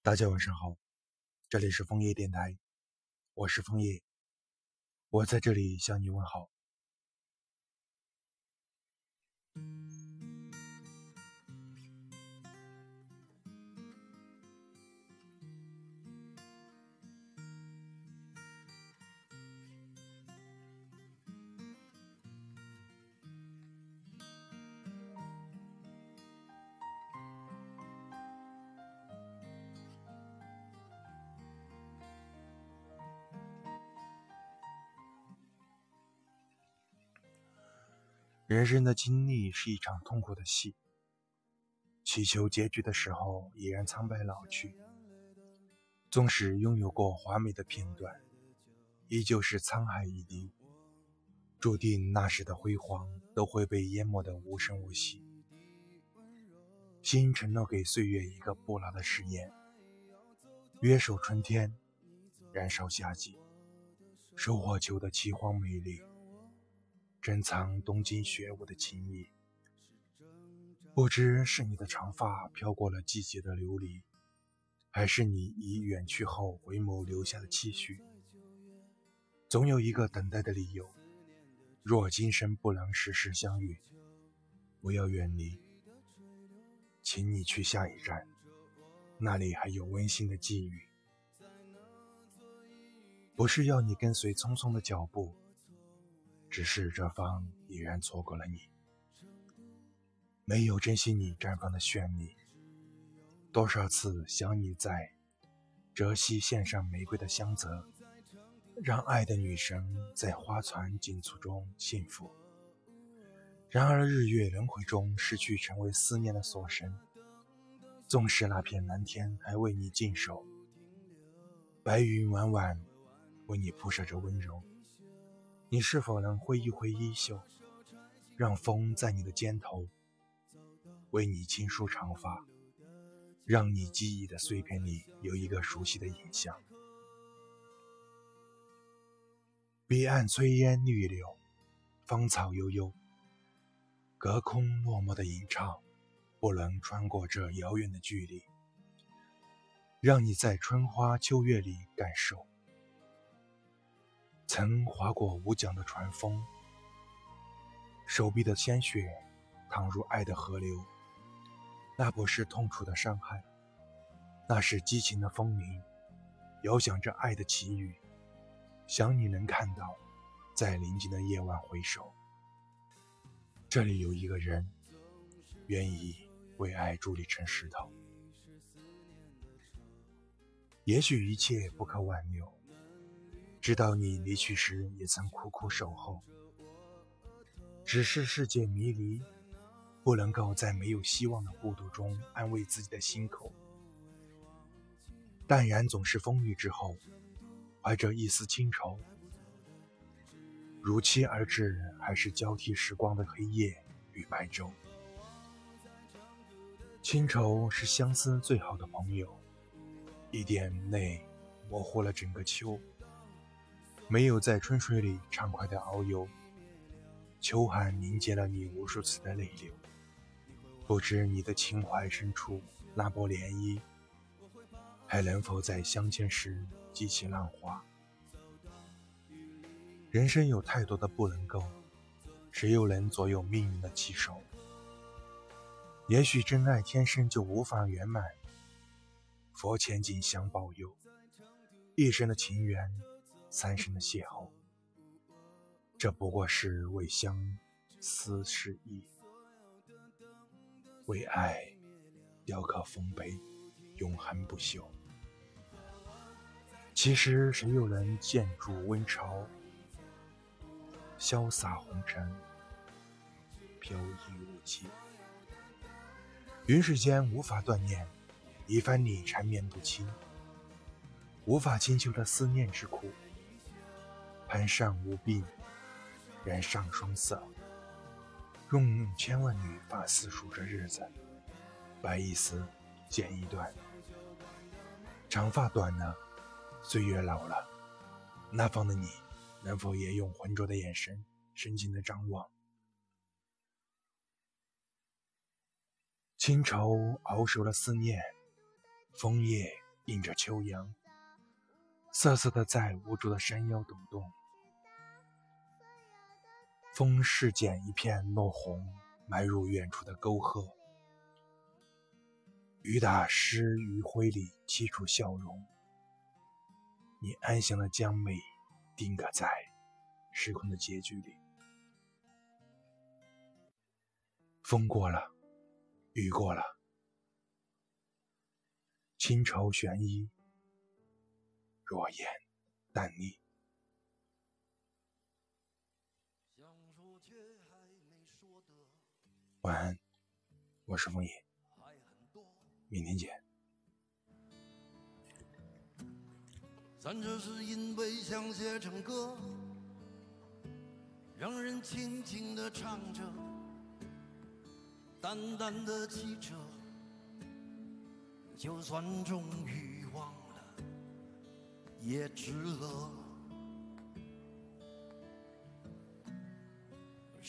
大家晚上好，这里是枫叶电台，我是枫叶，我在这里向你问好。人生的经历是一场痛苦的戏，祈求结局的时候已然苍白老去。纵使拥有过华美的片段，依旧是沧海一滴，注定那时的辉煌都会被淹没的无声无息。心承诺给岁月一个不老的誓言：约守春天，燃烧夏季，收获秋的凄荒美丽。珍藏东京雪舞的情谊，不知是你的长发飘过了季节的流离，还是你已远去后回眸留下的期许。总有一个等待的理由。若今生不能时时相遇，不要远离，请你去下一站，那里还有温馨的寄语。不是要你跟随匆匆的脚步。只是这方已然错过了你，没有珍惜你绽放的绚丽。多少次想你在泽西献上玫瑰的香泽，让爱的女神在花团锦簇中幸福。然而日月轮回中失去，成为思念的锁神。纵使那片蓝天还为你静守，白云晚晚为你铺设着温柔。你是否能挥一挥衣袖，让风在你的肩头为你轻梳长发，让你记忆的碎片里有一个熟悉的影像？彼岸炊烟绿柳，芳草悠悠，隔空落寞的吟唱，不能穿过这遥远的距离，让你在春花秋月里感受。曾划过无桨的船风，手臂的鲜血淌入爱的河流。那不是痛楚的伤害，那是激情的风鸣，遥想着爱的奇遇。想你能看到，在宁静的夜晚回首，这里有一个人，愿意为爱伫立成石头。也许一切不可挽留。知道你离去时也曾苦苦守候，只是世界迷离，不能够在没有希望的孤独中安慰自己的心口。淡然总是风雨之后，怀着一丝清愁，如期而至，还是交替时光的黑夜与白昼。清愁是相思最好的朋友，一点泪模糊了整个秋。没有在春水里畅快的遨游，秋寒凝结了你无数次的泪流。不知你的情怀深处那波涟漪，还能否在相见时激起浪花？人生有太多的不能够，谁又能左右命运的棋手？也许真爱天生就无法圆满，佛前仅想保佑一生的情缘。三生的邂逅，这不过是为相思失意，为爱雕刻丰碑，永恒不朽。其实谁又能建筑温巢，潇洒红尘，飘逸无际？云世间无法断念，一番你缠绵不清，无法清修的思念之苦。攀上无鬓，染上霜色，用千万缕发丝数着日子，白一丝，剪一段。长发短了，岁月老了，那方的你，能否也用浑浊的眼神，深情的张望？清愁熬熟了思念，枫叶映着秋阳，瑟瑟的在无助的山腰抖动。风势剪一片落红，埋入远处的沟壑。雨打湿余晖里凄楚笑容。你安详的将美定格在时空的结局里。风过了，雨过了，轻愁悬衣，若烟淡腻。晚安，我是风野，明天见。咱这是因为想写成歌，让人轻轻地唱着，淡淡的记着，就算终于忘了，也值了。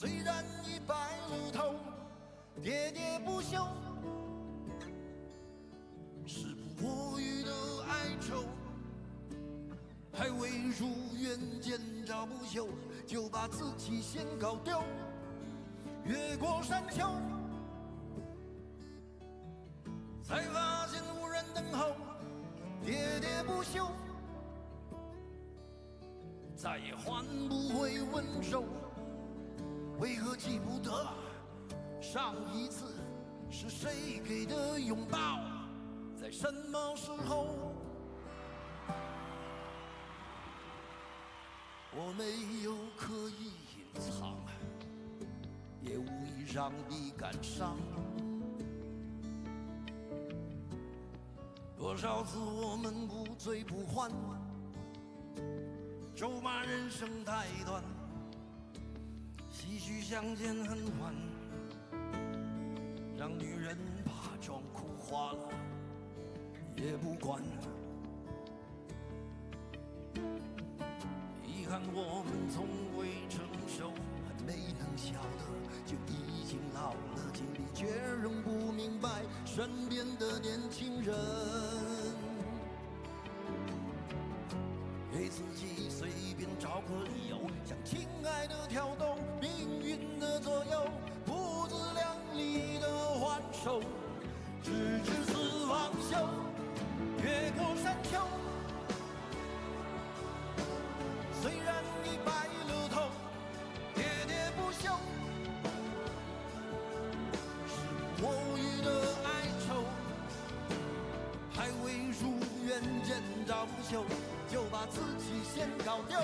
虽然已白了头，喋喋不休，时不我予的哀愁，还未如愿见着不朽。就把自己先搞丢，越过山丘，才发现无人等候，喋喋不休，再也换不回温柔。为何记不得上一次是谁给的拥抱，在什么时候？我没有刻意隐藏，也无意让你感伤。多少次我们不醉不欢，咒骂人生太短，唏嘘相见恨晚，让女人把妆哭花了也不管。遗憾我们从未成熟，还没能晓得，就已经老了。经历却仍不明白身边的年轻人，给自己随便找个理由，向亲爱的挑逗命运的左右，不自量力的还手，直至死亡休，越过山丘。虽然你白了头，喋喋不休，是我予的哀愁，还未如愿见着不朽，就把自己先搞丢，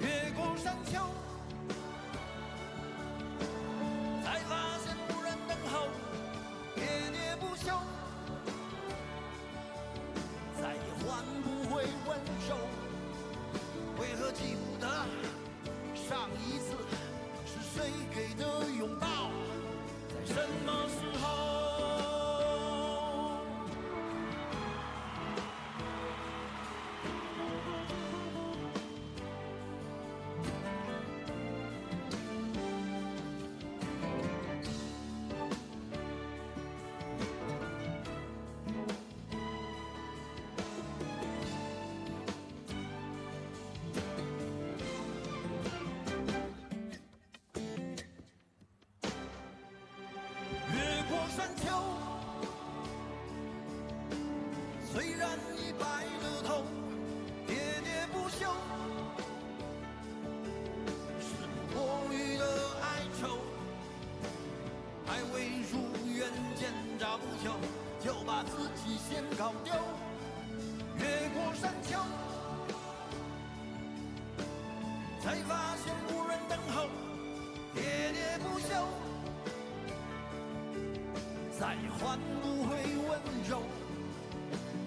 越过山丘，扎不休，就把自己先搞丢。越过山丘，才发现无人等候，喋喋不休，再换不回温柔，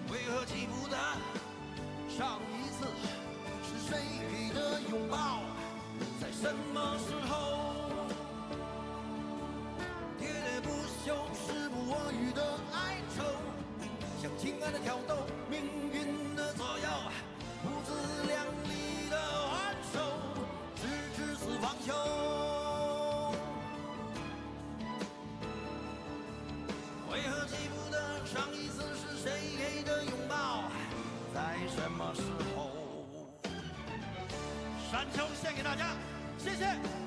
为何记不得？ 만평생이라냐? 시세!